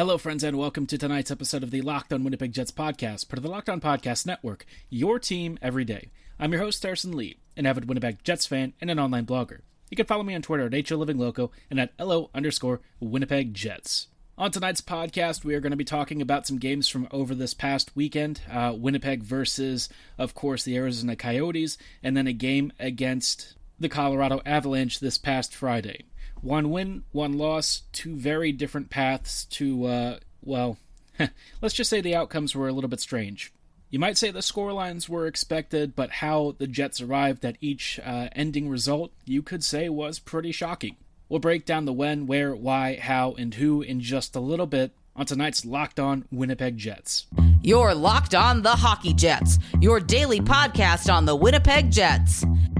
Hello, friends, and welcome to tonight's episode of the Locked On Winnipeg Jets podcast, part of the Locked On Podcast Network, your team every day. I'm your host, Harrison Lee, an avid Winnipeg Jets fan and an online blogger. You can follow me on Twitter at HOLivingLoco and at LO underscore Winnipeg Jets. On tonight's podcast, we are going to be talking about some games from over this past weekend uh, Winnipeg versus, of course, the Arizona Coyotes, and then a game against the Colorado Avalanche this past Friday one win, one loss, two very different paths to, uh, well, let's just say the outcomes were a little bit strange. You might say the scorelines were expected, but how the Jets arrived at each uh, ending result, you could say was pretty shocking. We'll break down the when, where, why, how, and who in just a little bit on tonight's Locked On Winnipeg Jets. You're Locked On the Hockey Jets, your daily podcast on the Winnipeg Jets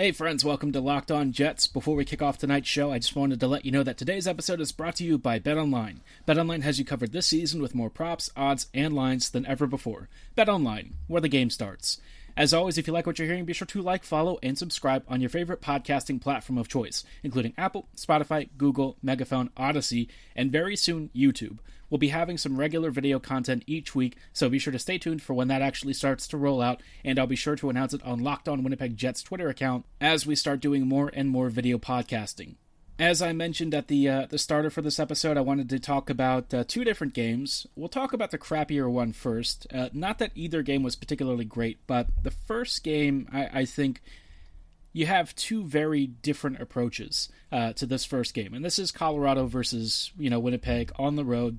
Hey friends, welcome to Locked On Jets. Before we kick off tonight's show, I just wanted to let you know that today's episode is brought to you by BetOnline. BetOnline has you covered this season with more props, odds, and lines than ever before. BetOnline, where the game starts. As always, if you like what you're hearing, be sure to like, follow, and subscribe on your favorite podcasting platform of choice, including Apple, Spotify, Google, Megaphone, Odyssey, and very soon YouTube. We'll be having some regular video content each week, so be sure to stay tuned for when that actually starts to roll out, and I'll be sure to announce it on Locked On Winnipeg Jets Twitter account as we start doing more and more video podcasting. As I mentioned at the uh, the starter for this episode, I wanted to talk about uh, two different games. We'll talk about the crappier one first. Uh, not that either game was particularly great, but the first game, I, I think, you have two very different approaches uh, to this first game, and this is Colorado versus you know Winnipeg on the road.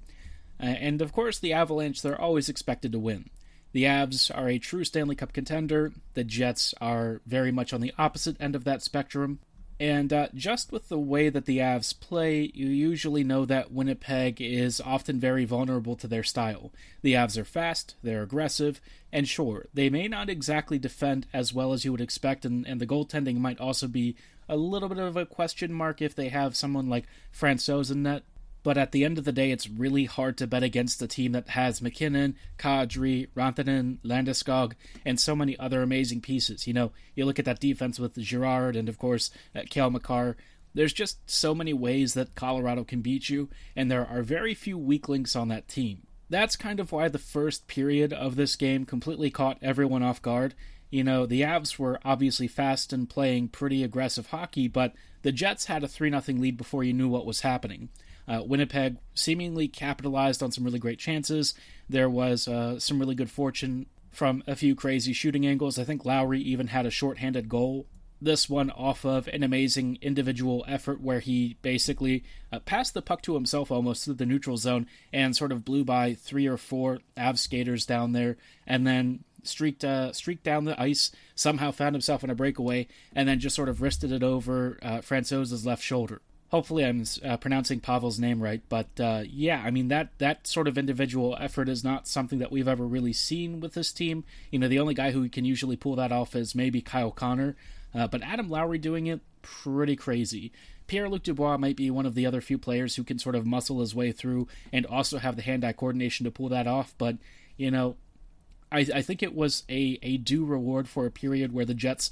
Uh, and of course, the Avalanche, they're always expected to win. The Avs are a true Stanley Cup contender. The Jets are very much on the opposite end of that spectrum. And uh, just with the way that the Avs play, you usually know that Winnipeg is often very vulnerable to their style. The Avs are fast, they're aggressive, and sure, they may not exactly defend as well as you would expect, and, and the goaltending might also be a little bit of a question mark if they have someone like Francouz in net. But at the end of the day, it's really hard to bet against a team that has MacKinnon, Kadri, Rantanen, Landeskog, and so many other amazing pieces. You know, you look at that defense with Girard and, of course, uh, Cale Makar. There's just so many ways that Colorado can beat you, and there are very few weak links on that team. That's kind of why the first period of this game completely caught everyone off guard. You know, the Avs were obviously fast and playing pretty aggressive hockey, but the Jets had a 3 0 lead before you knew what was happening. Uh, Winnipeg seemingly capitalized on some really great chances. There was uh, some really good fortune from a few crazy shooting angles. I think Lowry even had a shorthanded goal. This one off of an amazing individual effort where he basically uh, passed the puck to himself almost through the neutral zone and sort of blew by three or four Av skaters down there, and then streaked uh, streaked down the ice. Somehow found himself in a breakaway, and then just sort of wristed it over uh, left shoulder hopefully I'm uh, pronouncing Pavel's name right, but uh, yeah, I mean that that sort of individual effort is not something that we've ever really seen with this team. You know, the only guy who can usually pull that off is maybe Kyle Connor, uh, but Adam Lowry doing it pretty crazy. Pierre Luc Dubois might be one of the other few players who can sort of muscle his way through and also have the hand eye coordination to pull that off, but you know, I, I think it was a, a due reward for a period where the Jets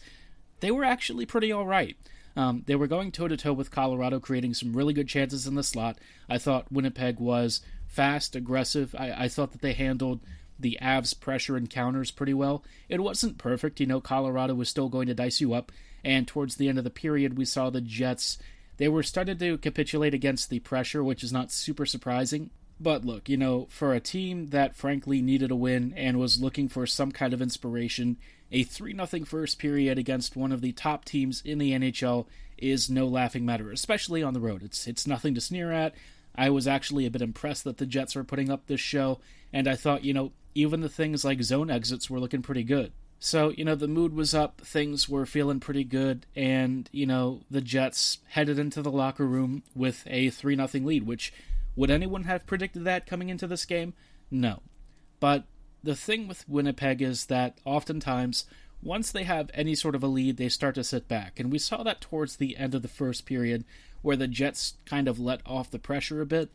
they were actually pretty all right. Um, they were going toe to toe with Colorado, creating some really good chances in the slot. I thought Winnipeg was fast, aggressive. I, I thought that they handled the Avs' pressure and counters pretty well. It wasn't perfect, you know, Colorado was still going to dice you up, and towards the end of the period, we saw the Jets. They were starting to capitulate against the pressure, which is not super surprising. But look, you know, for a team that frankly needed a win and was looking for some kind of inspiration, a 3 0 first period against one of the top teams in the NHL is no laughing matter, especially on the road. It's it's nothing to sneer at. I was actually a bit impressed that the Jets were putting up this show, and I thought, you know, even the things like zone exits were looking pretty good. So, you know, the mood was up, things were feeling pretty good, and, you know, the Jets headed into the locker room with a 3 0 lead, which would anyone have predicted that coming into this game? No. But the thing with Winnipeg is that oftentimes once they have any sort of a lead, they start to sit back. And we saw that towards the end of the first period, where the Jets kind of let off the pressure a bit.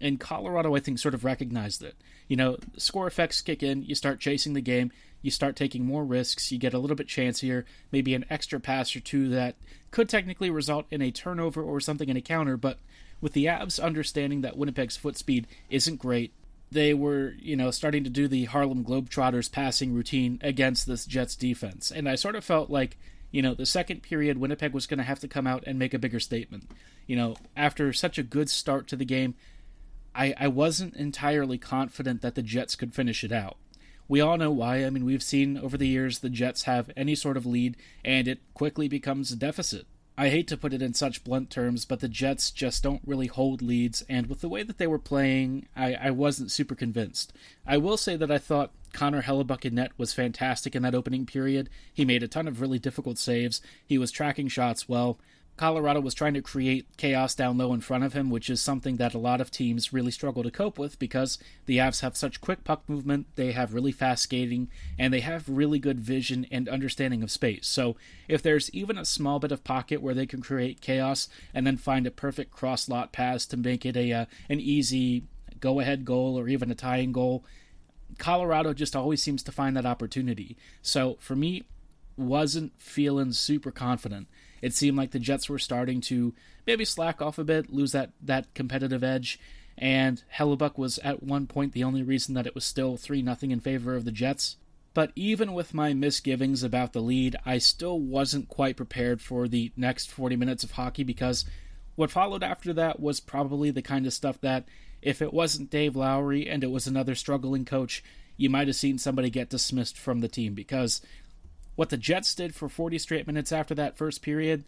And Colorado, I think, sort of recognized it. You know, score effects kick in, you start chasing the game, you start taking more risks, you get a little bit chancier, maybe an extra pass or two that could technically result in a turnover or something in a counter, but with the Avs understanding that Winnipeg's foot speed isn't great, they were, you know, starting to do the Harlem Globetrotters passing routine against this Jets defense. And I sort of felt like, you know, the second period, Winnipeg was going to have to come out and make a bigger statement. You know, after such a good start to the game, I, I wasn't entirely confident that the Jets could finish it out. We all know why. I mean, we've seen over the years the Jets have any sort of lead and it quickly becomes a deficit. I hate to put it in such blunt terms, but the Jets just don't really hold leads, and with the way that they were playing, I, I wasn't super convinced. I will say that I thought Connor Hellebuyck in net was fantastic in that opening period. He made a ton of really difficult saves. He was tracking shots well. Colorado was trying to create chaos down low in front of him, which is something that a lot of teams really struggle to cope with because the Avs have such quick puck movement, they have really fast skating, and they have really good vision and understanding of space. So if there's even a small bit of pocket where they can create chaos and then find a perfect cross lot pass to make it a uh, an easy go ahead goal or even a tying goal, Colorado just always seems to find that opportunity. So for me, wasn't feeling super confident it seemed like the Jets were starting to maybe slack off a bit, lose that, that competitive edge. And Hellebuyck was at one point the only reason that it was still 3 0 in favor of the Jets. But even with my misgivings about the lead, I still wasn't quite prepared for the next 40 minutes of hockey because what followed after that was probably the kind of stuff that, if it wasn't Dave Lowry and it was another struggling coach, you might have seen somebody get dismissed from the team because what the Jets did for 40 straight minutes after that first period,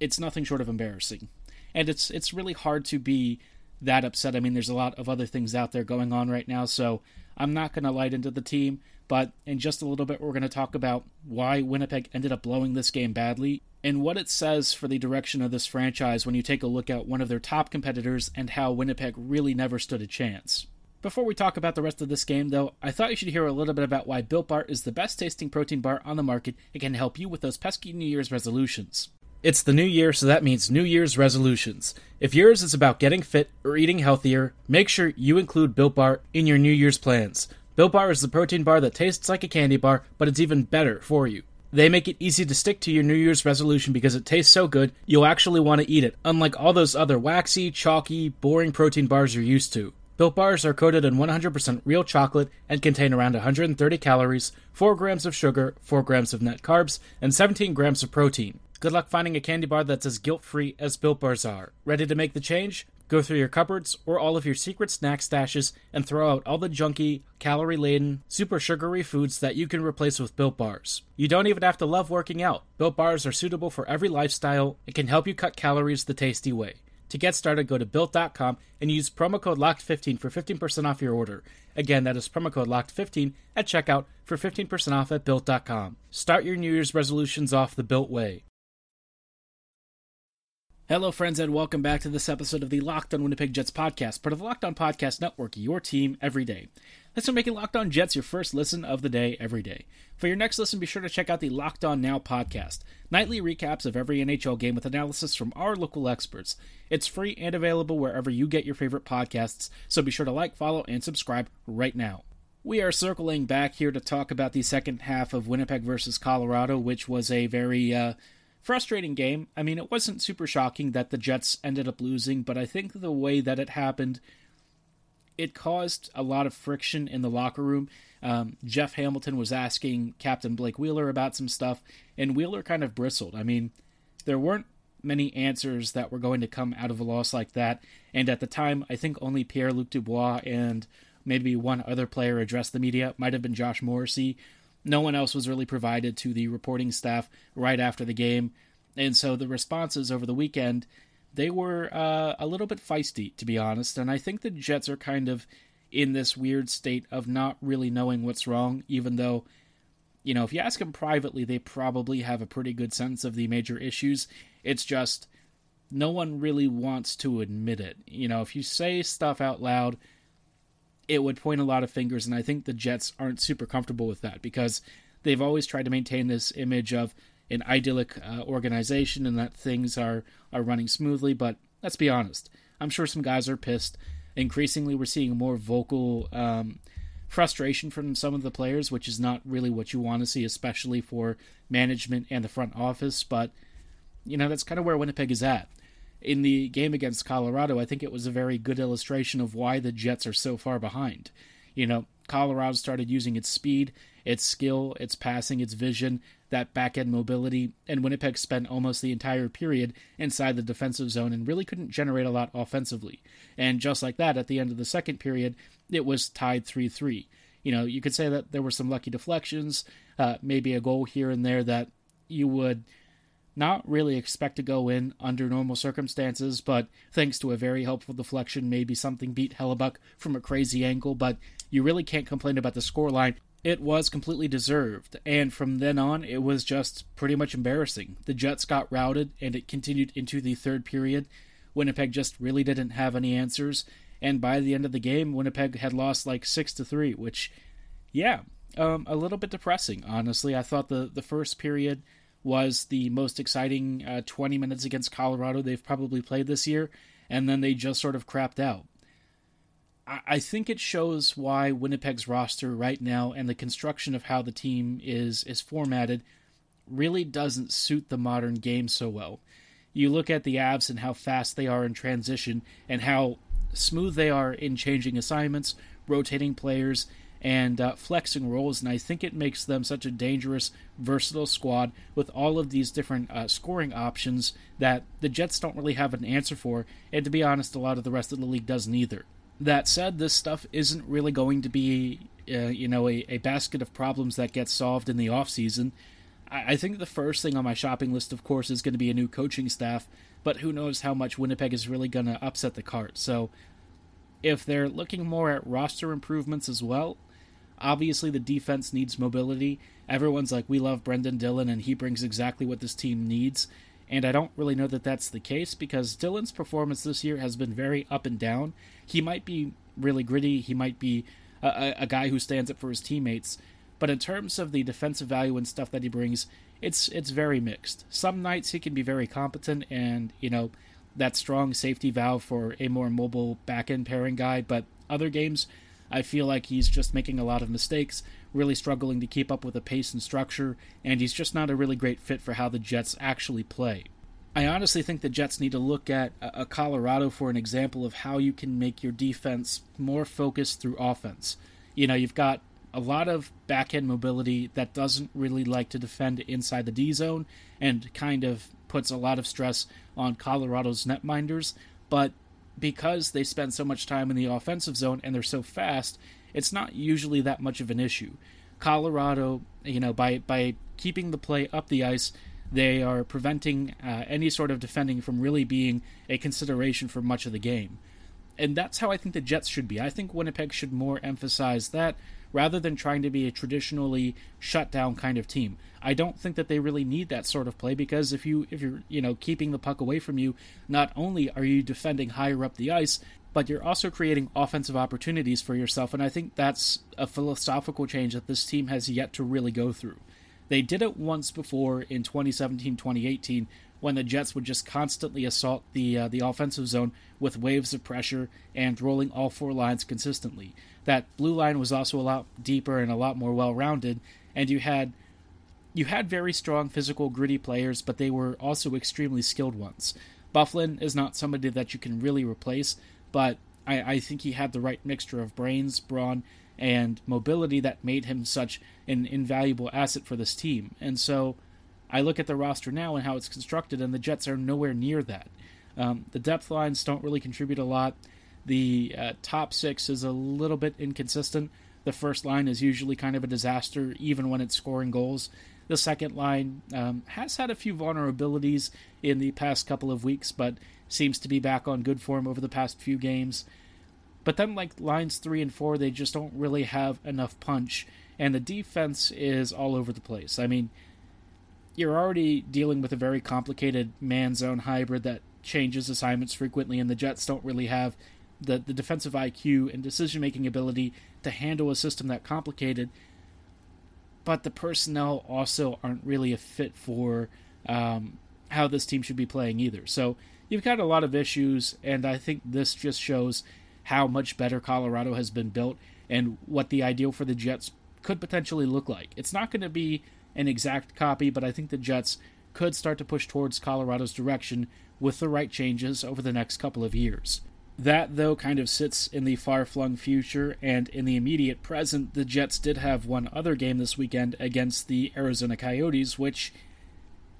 it's nothing short of embarrassing. And it's it's really hard to be that upset. I mean, there's a lot of other things out there going on right now, so I'm not going to light into the team, but in just a little bit we're going to talk about why Winnipeg ended up blowing this game badly and what it says for the direction of this franchise when you take a look at one of their top competitors and how Winnipeg really never stood a chance. Before we talk about the rest of this game, though, I thought you should hear a little bit about why Built Bar is the best tasting protein bar on the market and can help you with those pesky New Year's resolutions. It's the new year, so that means New Year's resolutions. If yours is about getting fit or eating healthier, make sure you include Built Bar in your New Year's plans. Built Bar is the protein bar that tastes like a candy bar, but it's even better for you. They make it easy to stick to your New Year's resolution because it tastes so good, you'll actually want to eat it, unlike all those other waxy, chalky, boring protein bars you're used to. Built bars are coated in 100% real chocolate and contain around 130 calories, 4 grams of sugar, 4 grams of net carbs, and 17 grams of protein. Good luck finding a candy bar that's as guilt free as Built Bars are. Ready to make the change? Go through your cupboards or all of your secret snack stashes and throw out all the junky, calorie laden, super sugary foods that you can replace with Built Bars. You don't even have to love working out. Built Bars are suitable for every lifestyle and can help you cut calories the tasty way. To get started, go to built.com and use promo code LOCKED15 for 15% off your order. Again, that is promo code LOCKED15 at checkout for 15% off at built.com. Start your New Year's resolutions off the built way. Hello, friends, and welcome back to this episode of the Locked on Winnipeg Jets podcast, part of the Locked on Podcast Network, your team every day. Thanks for making Locked On Jets your first listen of the day every day. For your next listen, be sure to check out the Locked On Now podcast, nightly recaps of every NHL game with analysis from our local experts. It's free and available wherever you get your favorite podcasts, so be sure to like, follow, and subscribe right now. We are circling back here to talk about the second half of Winnipeg versus Colorado, which was a very uh, frustrating game. I mean, it wasn't super shocking that the Jets ended up losing, but I think the way that it happened it caused a lot of friction in the locker room. Um, Jeff Hamilton was asking Captain Blake Wheeler about some stuff, and Wheeler kind of bristled. I mean, there weren't many answers that were going to come out of a loss like that, and at the time, I think only Pierre Luc Dubois and maybe one other player addressed the media. Might have been Josh Morrissey. No one else was really provided to the reporting staff right after the game, and so the responses over the weekend they were uh, a little bit feisty, to be honest. And I think the Jets are kind of in this weird state of not really knowing what's wrong, even though, you know, if you ask them privately, they probably have a pretty good sense of the major issues. It's just no one really wants to admit it. You know, if you say stuff out loud, it would point a lot of fingers, and I think the Jets aren't super comfortable with that because they've always tried to maintain this image of an idyllic uh, organization and that things are, are running smoothly. But let's be honest, I'm sure some guys are pissed. Increasingly, we're seeing more vocal um, frustration from some of the players, which is not really what you want to see, especially for management and the front office. But, you know, that's kind of where Winnipeg is at. In the game against Colorado, I think it was a very good illustration of why the Jets are so far behind. You know, Colorado started using its speed, its skill, its passing, its vision, that back end mobility, and Winnipeg spent almost the entire period inside the defensive zone and really couldn't generate a lot offensively. And just like that, at the end of the second period, it was tied 3 3. You know, you could say that there were some lucky deflections, uh, maybe a goal here and there that you would not really expect to go in under normal circumstances, but thanks to a very helpful deflection, maybe something beat Hellebuyck from a crazy angle, but you really can't complain about the scoreline. It was completely deserved, and from then on, it was just pretty much embarrassing. The Jets got routed, and it continued into the third period. Winnipeg just really didn't have any answers, and by the end of the game, Winnipeg had lost like six to three, which, yeah, um, a little bit depressing. Honestly, I thought the the first period was the most exciting uh, 20 minutes against Colorado they've probably played this year, and then they just sort of crapped out. I, I think it shows why Winnipeg's roster right now and the construction of how the team is is formatted really doesn't suit the modern game so well. You look at the Avs and how fast they are in transition and how smooth they are in changing assignments, rotating players, and uh, flexing roles, and I think it makes them such a dangerous, versatile squad with all of these different uh, scoring options that the Jets don't really have an answer for, and to be honest, a lot of the rest of the league doesn't either. That said, this stuff isn't really going to be, uh, you know, a, a, basket of problems that gets solved in the offseason. I, I think the first thing on my shopping list, of course, is going to be a new coaching staff, but who knows how much Winnipeg is really going to upset the cart. So, if they're looking more at roster improvements as well, Obviously, the defense needs mobility. Everyone's like, we love Brendan Dillon, and he brings exactly what this team needs. And I don't really know that that's the case because Dillon's performance this year has been very up and down. He might be really gritty, he might be a, a guy who stands up for his teammates, but in terms of the defensive value and stuff that he brings, it's it's very mixed. Some nights he can be very competent and, you know, that strong safety valve for a more mobile back end pairing guy, but other games I feel like he's just making a lot of mistakes, really struggling to keep up with the pace and structure, and he's just not a really great fit for how the Jets actually play. I honestly think the Jets need to look at a Colorado for an example of how you can make your defense more focused through offense. You know, you've got a lot of back end mobility that doesn't really like to defend inside the D zone and kind of puts a lot of stress on Colorado's netminders, but because they spend so much time in the offensive zone and they're so fast, it's not usually that much of an issue. Colorado, you know, by by keeping the play up the ice, they are preventing uh, any sort of defending from really being a consideration for much of the game. And that's how I think the Jets should be. I think Winnipeg should more emphasize that rather than trying to be a traditionally shut down kind of team. I don't think that they really need that sort of play because if you if you're you know keeping the puck away from you, not only are you defending higher up the ice, but you're also creating offensive opportunities for yourself. And I think that's a philosophical change that this team has yet to really go through. They did it once before in 2017 2018 when the Jets would just constantly assault the uh, the offensive zone with waves of pressure and rolling all four lines consistently. That blue line was also a lot deeper and a lot more well-rounded, and you had you had very strong physical gritty players, but they were also extremely skilled ones. Byfuglien is not somebody that you can really replace, but I, I think he had the right mixture of brains, brawn, and mobility that made him such an invaluable asset for this team. And so I look at the roster now and how it's constructed, and the Jets are nowhere near that. Um, the depth lines don't really contribute a lot. The uh, top six is a little bit inconsistent. The first line is usually kind of a disaster, even when it's scoring goals. The second line um, has had a few vulnerabilities in the past couple of weeks, but seems to be back on good form over the past few games. But then, like lines three and four, they just don't really have enough punch, and the defense is all over the place. I mean, you're already dealing with a very complicated man zone hybrid that changes assignments frequently, and the Jets don't really have the, the defensive IQ and decision making ability to handle a system that complicated. but the personnel also aren't really a fit for um, how this team should be playing either. So you've got a lot of issues, and I think this just shows how much better Colorado has been built and what the ideal for the Jets could potentially look like. It's not going to be an exact copy, but I think the Jets could start to push towards Colorado's direction with the right changes over the next couple of years. That, though, kind of sits in the far flung future, and in the immediate present, the Jets did have one other game this weekend against the Arizona Coyotes, which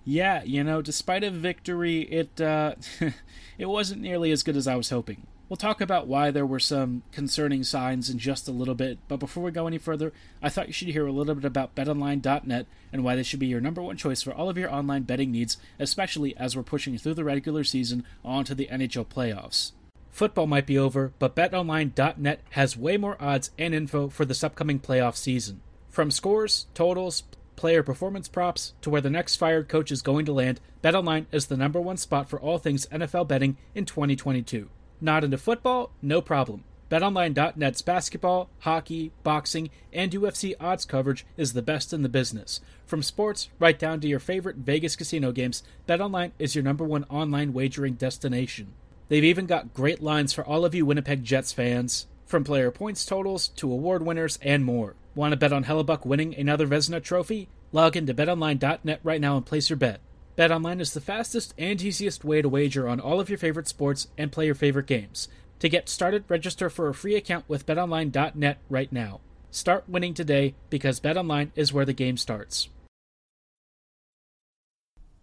yeah, you know, despite a victory, it uh, it wasn't nearly as good as I was hoping. We'll talk about why there were some concerning signs in just a little bit, but before we go any further, I thought you should hear a little bit about betonline.net and why they should be your number one choice for all of your online betting needs, especially as we're pushing through the regular season onto the NHL playoffs. Football might be over, but betonline.net has way more odds and info for this upcoming playoff season. From scores, totals, player performance props to where the next fired coach is going to land, BetOnline is the number one spot for all things NFL betting in 2022. Not into football? No problem. BetOnline.net's basketball, hockey, boxing, and UFC odds coverage is the best in the business. From sports right down to your favorite Vegas casino games, BetOnline is your number one online wagering destination. They've even got great lines for all of you Winnipeg Jets fans, from player points totals to award winners and more. Want to bet on Hellebuyck winning another Vezina trophy? Log into betonline.net right now and place your bet. BetOnline is the fastest and easiest way to wager on all of your favorite sports and play your favorite games. To get started, register for a free account with betonline.net right now. Start winning today because BetOnline is where the game starts.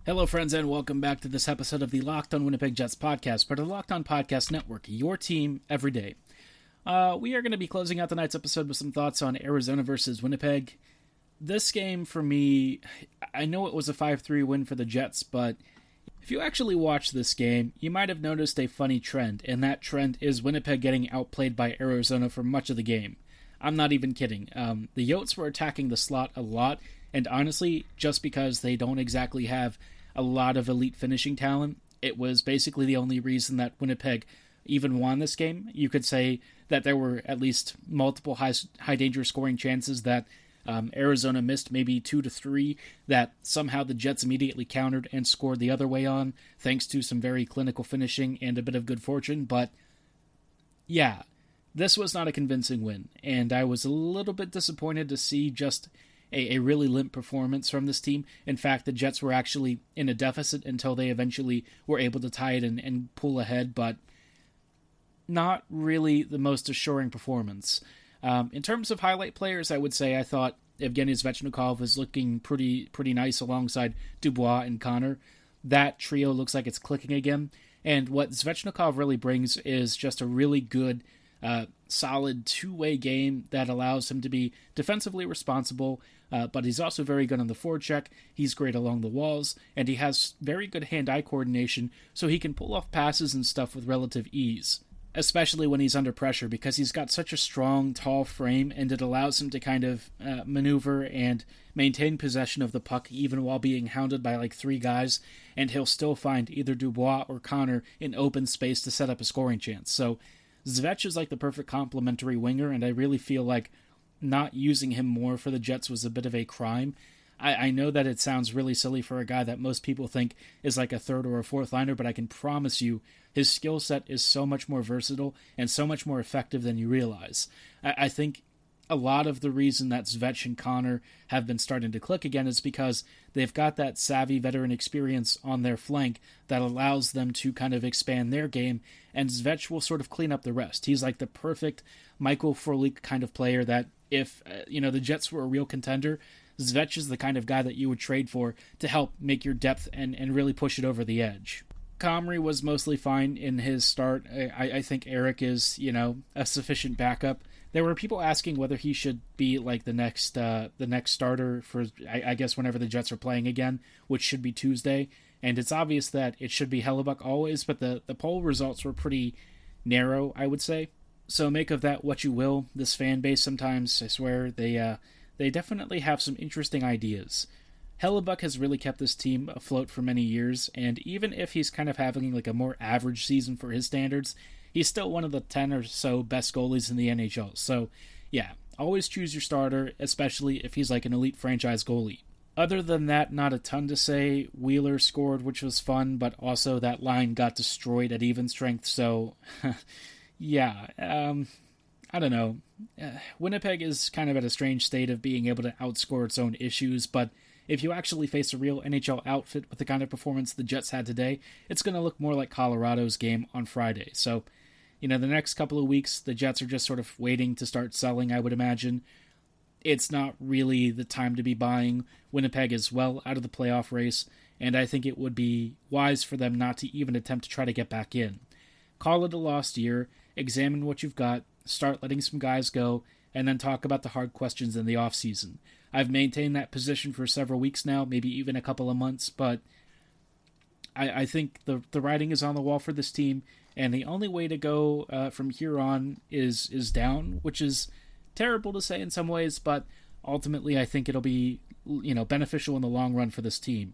Hello, friends, and welcome back to this episode of the Locked On Winnipeg Jets podcast, part of the Locked On Podcast Network, your team every day. Uh, we are going to be closing out tonight's episode with some thoughts on Arizona versus Winnipeg. This game, for me, I know it was a 5 3 win for the Jets, but if you actually watch this game, you might have noticed a funny trend, and that trend is Winnipeg getting outplayed by Arizona for much of the game. I'm not even kidding. Um, the Yotes were attacking the slot a lot, and honestly, just because they don't exactly have a lot of elite finishing talent, it was basically the only reason that Winnipeg even won this game. You could say that there were at least multiple high high danger scoring chances that um, Arizona missed, maybe two to three, that somehow the Jets immediately countered and scored the other way on, thanks to some very clinical finishing and a bit of good fortune. But yeah, this was not a convincing win, and I was a little bit disappointed to see just a, a, really limp performance from this team. In fact, the Jets were actually in a deficit until they eventually were able to tie it and, and pull ahead, but not really the most assuring performance. Um, in terms of highlight players, I would say I thought Evgeny Svechnikov was looking pretty pretty nice alongside Dubois and Connor. That trio looks like it's clicking again. And what Svechnikov really brings is just a really good, uh, solid two way game that allows him to be defensively responsible, uh, but he's also very good on the forecheck. He's great along the walls, and he has very good hand eye coordination, so he can pull off passes and stuff with relative ease especially when he's under pressure because he's got such a strong, tall frame and it allows him to kind of uh, maneuver and maintain possession of the puck even while being hounded by like three guys, and he'll still find either Dubois or Connor in open space to set up a scoring chance. So Svech is like the perfect complementary winger, and I really feel like not using him more for the Jets was a bit of a crime. I, I know that it sounds really silly for a guy that most people think is like a third or a fourth liner, but I can promise you his skill set is so much more versatile and so much more effective than you realize. I, I think a lot of the reason that Svech and Connor have been starting to click again is because they've got that savvy veteran experience on their flank that allows them to kind of expand their game, and Svech will sort of clean up the rest. He's like the perfect Michael Frolik kind of player that if uh, you know the Jets were a real contender, Svech is the kind of guy that you would trade for to help make your depth and, and really push it over the edge. Comrie was mostly fine in his start. I, I think Eric is, you know, a sufficient backup. There were people asking whether he should be like the next uh, the next starter for I, I guess whenever the Jets are playing again, which should be Tuesday. And it's obvious that it should be Hellebuyck always, but the, the poll results were pretty narrow, I would say. So make of that what you will. This fan base sometimes, I swear, they uh, they definitely have some interesting ideas. Hellebuyck has really kept this team afloat for many years, and even if he's kind of having like a more average season for his standards, he's still one of the 10 or so best goalies in the NHL. So, yeah, always choose your starter, especially if he's like an elite franchise goalie. Other than that, not a ton to say. Wheeler scored, which was fun, but also that line got destroyed at even strength, so yeah, um, I don't know. Uh, Winnipeg is kind of at a strange state of being able to outscore its own issues, but if you actually face a real NHL outfit with the kind of performance the Jets had today, it's going to look more like Colorado's game on Friday. So, you know, the next couple of weeks, the Jets are just sort of waiting to start selling, I would imagine. It's not really the time to be buying. Winnipeg is well out of the playoff race, and I think it would be wise for them not to even attempt to try to get back in. Call it a lost year, examine what you've got, start letting some guys go, and then talk about the hard questions in the offseason. I've maintained that position for several weeks now, maybe even a couple of months, but I, I think the the writing is on the wall for this team, and the only way to go uh, from here on is is down, which is terrible to say in some ways, but ultimately I think it'll be you know beneficial in the long run for this team.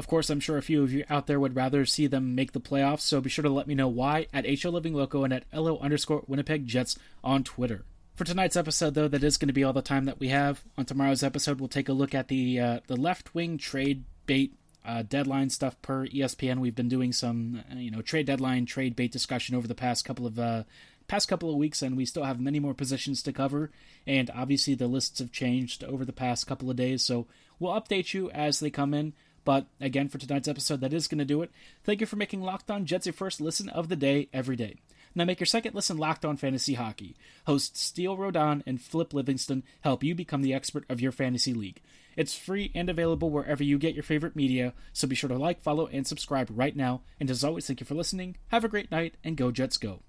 Of course, I'm sure a few of you out there would rather see them make the playoffs, so be sure to let me know why at HO Living Loco and at LO underscore Winnipeg Jets on Twitter. For tonight's episode, though, that is going to be all the time that we have. On tomorrow's episode, we'll take a look at the uh, the left wing trade bait uh, deadline stuff per ESPN. We've been doing some uh, you know trade deadline trade bait discussion over the past couple of uh, past couple of weeks, and we still have many more positions to cover. And obviously, the lists have changed over the past couple of days, so we'll update you as they come in. But again, for tonight's episode, that is going to do it. Thank you for making Locked On Jets your first listen of the day every day. Now make your second listen Locked On Fantasy Hockey. Hosts Steele Rodan and Flip Livingston help you become the expert of your fantasy league. It's free and available wherever you get your favorite media, so be sure to like, follow, and subscribe right now. And as always, thank you for listening. Have a great night, and go Jets go.